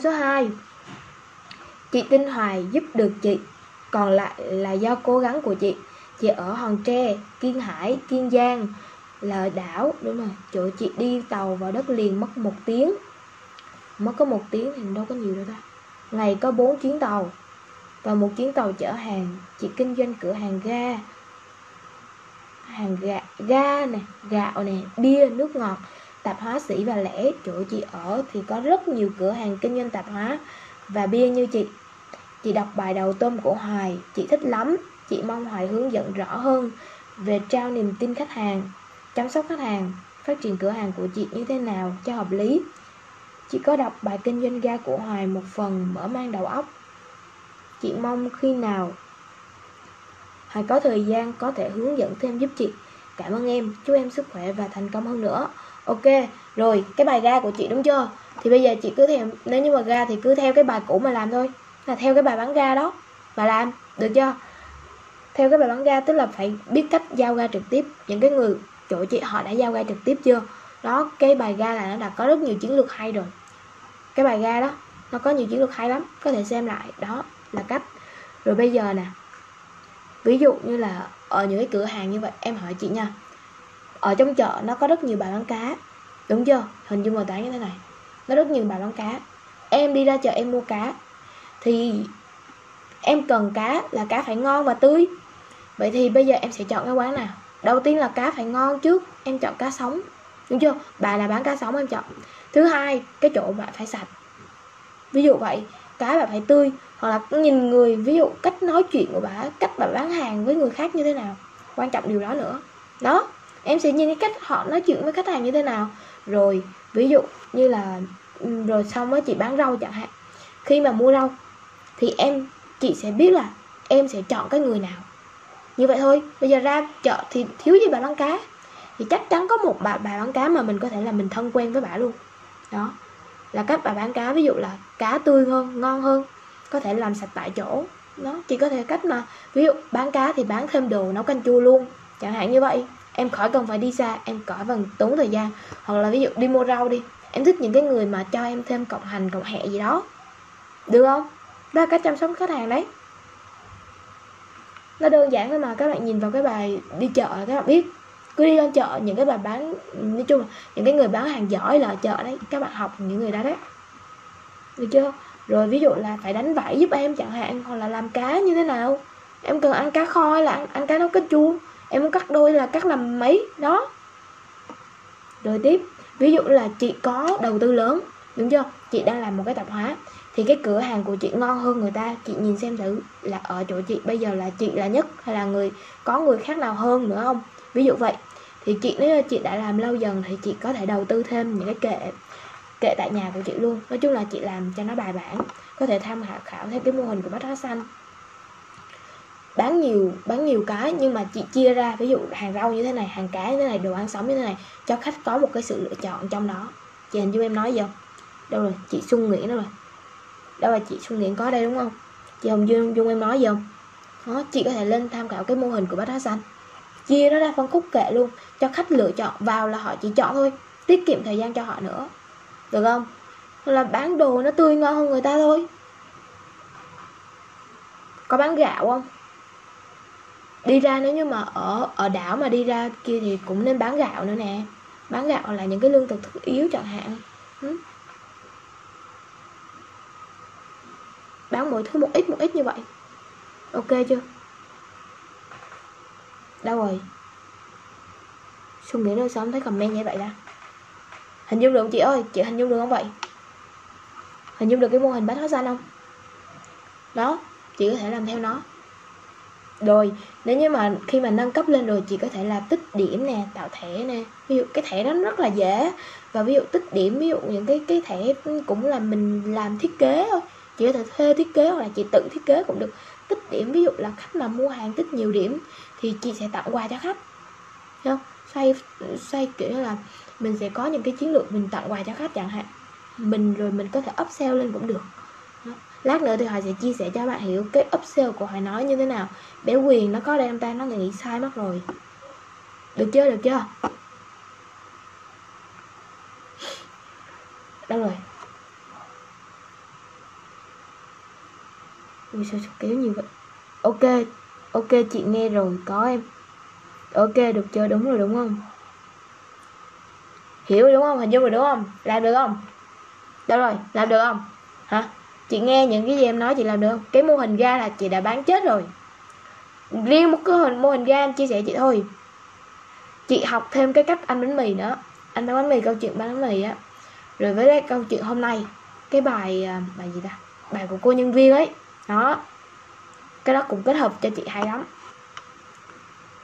số 2 Chị Tinh Hoài giúp được chị Còn lại là do cố gắng của chị. Chị ở Hòn Tre, Kiên Hải, Kiên Giang Là đảo Đúng rồi, chỗ chị đi tàu vào đất liền mất một tiếng. Mất có một tiếng thì đâu có nhiều đâu ta. Ngày có 4 chuyến tàu Và một chuyến tàu chở hàng Chị kinh doanh cửa hàng ga. Hàng ga, ga nè, gạo nè, bia, nước ngọt tạp hóa sĩ và lễ chỗ chị ở thì có rất nhiều cửa hàng kinh doanh tạp hóa và bia như chị. Chị đọc bài đầu tôm của hoài, chị thích lắm, chị mong hoài hướng dẫn rõ hơn về trao niềm tin khách hàng, chăm sóc khách hàng, phát triển cửa hàng của chị như thế nào cho hợp lý. Chị có đọc bài kinh doanh ga của hoài một phần mở mang đầu óc. Chị mong khi nào hoài có thời gian có thể hướng dẫn thêm giúp chị. Cảm ơn em, chúc em sức khỏe và thành công hơn nữa ok, rồi, cái bài ga của chị đúng chưa? Thì bây giờ chị cứ theo, nếu như mà ga thì cứ theo cái bài cũ mà làm thôi. Là theo cái bài bán ga đó và làm, được chưa? Theo cái bài bán ga, tức là phải biết cách giao ga trực tiếp. Những cái người, chỗ chị, họ đã giao ga trực tiếp chưa? Đó, cái bài ga là nó đã có rất nhiều chiến lược hay rồi. Cái bài ga đó, nó có nhiều chiến lược hay lắm. Có thể xem lại, đó là cách. Rồi bây giờ nè, ví dụ như là ở những cái cửa hàng như vậy, em hỏi chị nha ở trong chợ nó có rất nhiều bà bán cá. Đúng chưa? Hình dung mô tả như thế này. Nó rất nhiều bà bán cá. Em đi ra chợ em mua cá. Thì em cần cá là cá phải ngon và tươi. Vậy thì bây giờ em sẽ chọn cái quán nào? Đầu tiên là cá phải ngon trước, em chọn cá sống. Đúng chưa? Bà là bán cá sống em chọn. Thứ hai, cái chỗ bạn phải sạch. Ví dụ vậy, cá bà phải tươi. Hoặc là nhìn người, ví dụ cách nói chuyện của bà cách bà bán hàng với người khác như thế nào. Quan trọng điều đó nữa. Đó em sẽ nhìn cái cách họ nói chuyện với khách hàng như thế nào. Rồi, ví dụ như là ừ, rồi xong với chị bán rau chẳng hạn. Khi mà mua rau, thì em, chị sẽ biết là em sẽ chọn cái người nào. Như vậy thôi, bây giờ ra chợ thì thiếu gì bà bán cá. Thì chắc chắn có một bà bà bán cá mà mình có thể là mình thân quen với bà luôn. Đó, là các bà bán cá, ví dụ là cá tươi hơn, ngon hơn, có thể làm sạch tại chỗ. Nó chỉ có thể cách mà, ví dụ bán cá thì bán thêm đồ nấu canh chua luôn, chẳng hạn như vậy em khỏi cần phải đi xa em khỏi cần tốn thời gian. Hoặc là ví dụ đi mua rau đi em thích những cái người mà cho em thêm cộng hành cộng hẹ gì đó. Được không? Đó là cách chăm sóc khách hàng đấy. Nó đơn giản thôi mà các bạn nhìn vào cái bài đi chợ là các bạn biết. Cứ đi lên chợ những cái bà bán nói chung là những cái người bán hàng giỏi là chợ đấy các bạn học những người đó đấy. Được chưa? Rồi ví dụ là phải đánh vải giúp em chẳng hạn hoặc là làm cá như thế nào. Em cần ăn cá kho hay là ăn, ăn cá nấu cá chua? Em muốn cắt đôi là cắt làm mấy? Đó. Rồi tiếp. Ví dụ là chị có đầu tư lớn, đúng chưa? Chị đang làm một cái tạp hóa, thì cái cửa hàng của chị ngon hơn người ta. Chị nhìn xem thử là ở chỗ chị bây giờ là chị là nhất hay là người, có người khác nào hơn nữa không? Ví dụ vậy. Thì chị, nếu chị đã làm lâu dần thì chị có thể đầu tư thêm những cái kệ kệ tại nhà của chị luôn. Nói chung là chị làm cho nó bài bản, có thể tham khảo khảo theo cái mô hình của bách hóa xanh bán nhiều bán nhiều cái, nhưng mà chị chia ra, ví dụ hàng rau như thế này, hàng cá như thế này, đồ ăn sống như thế này, cho khách có một cái sự lựa chọn trong đó. Chị hình dung em nói gì không? Đâu rồi, chị xuân nguyễn đâu rồi đâu là chị xuân nguyễn có đây đúng không? Chị hồng dung dung em nói gì không? Đó, chị có thể lên tham khảo cái mô hình của bát đá xanh. Chia nó ra phân khúc kệ luôn, cho khách lựa chọn vào là họ chỉ chọn thôi, tiết kiệm thời gian cho họ nữa. Được không? Là bán đồ nó tươi ngon hơn người ta thôi. Có bán gạo không? Đi ra nếu như mà ở ở đảo mà đi ra kia thì cũng nên bán gạo nữa nè. Bán gạo là những cái lương thực thiết yếu chẳng hạn. Ừ. bán mỗi thứ một ít một ít như vậy. Ok chưa? Đâu rồi? Suy nghĩ nơi sớm thấy comment như vậy ra Hình dung được không chị ơi? Chị hình dung được không vậy? Hình dung được cái mô hình bát hóa xanh không? Đó, Chị có thể làm theo nó rồi nếu như mà khi mà nâng cấp lên rồi chị có thể là tích điểm nè, tạo thẻ nè. Ví dụ cái thẻ đó rất là dễ. Và ví dụ tích điểm, ví dụ những cái cái thẻ cũng là mình làm thiết kế thôi. Chị có thể thuê thiết kế hoặc là chị tự thiết kế cũng được. Tích điểm, ví dụ là khách mà mua hàng tích nhiều điểm thì chị sẽ tặng quà cho khách. Thấy không? Xoay xoay kiểu là mình sẽ có những cái chiến lược mình tặng quà cho khách chẳng hạn. Mình rồi mình có thể upsell lên cũng được lát nữa thì họ sẽ chia sẻ cho bạn hiểu cái upsell của họ nói như thế nào. Bé quyền nó có đây ta nó nghĩ sai mất rồi. Được chưa được chưa? Đâu rồi? Ui, sao kéo nhiều vậy? Ok ok, chị nghe rồi, có em. Ok, được chưa? Đúng rồi, đúng không? Hiểu đúng không? Hình dung rồi, đúng không? Làm được không? Đâu rồi? Làm được không? Hả? Chị nghe những cái gì em nói chị làm được không? Cái mô hình ga là chị đã bán chết rồi. Riêng một cái hình mô hình ga em chia sẻ chị thôi. Chị học thêm cái cách ăn bánh mì nữa. Anh bán bánh mì, câu chuyện bán bánh mì á. Rồi với cái câu chuyện hôm nay, cái bài à, bài gì ta? Bài của cô nhân viên ấy. Đó. Cái đó cũng kết hợp cho chị hay lắm.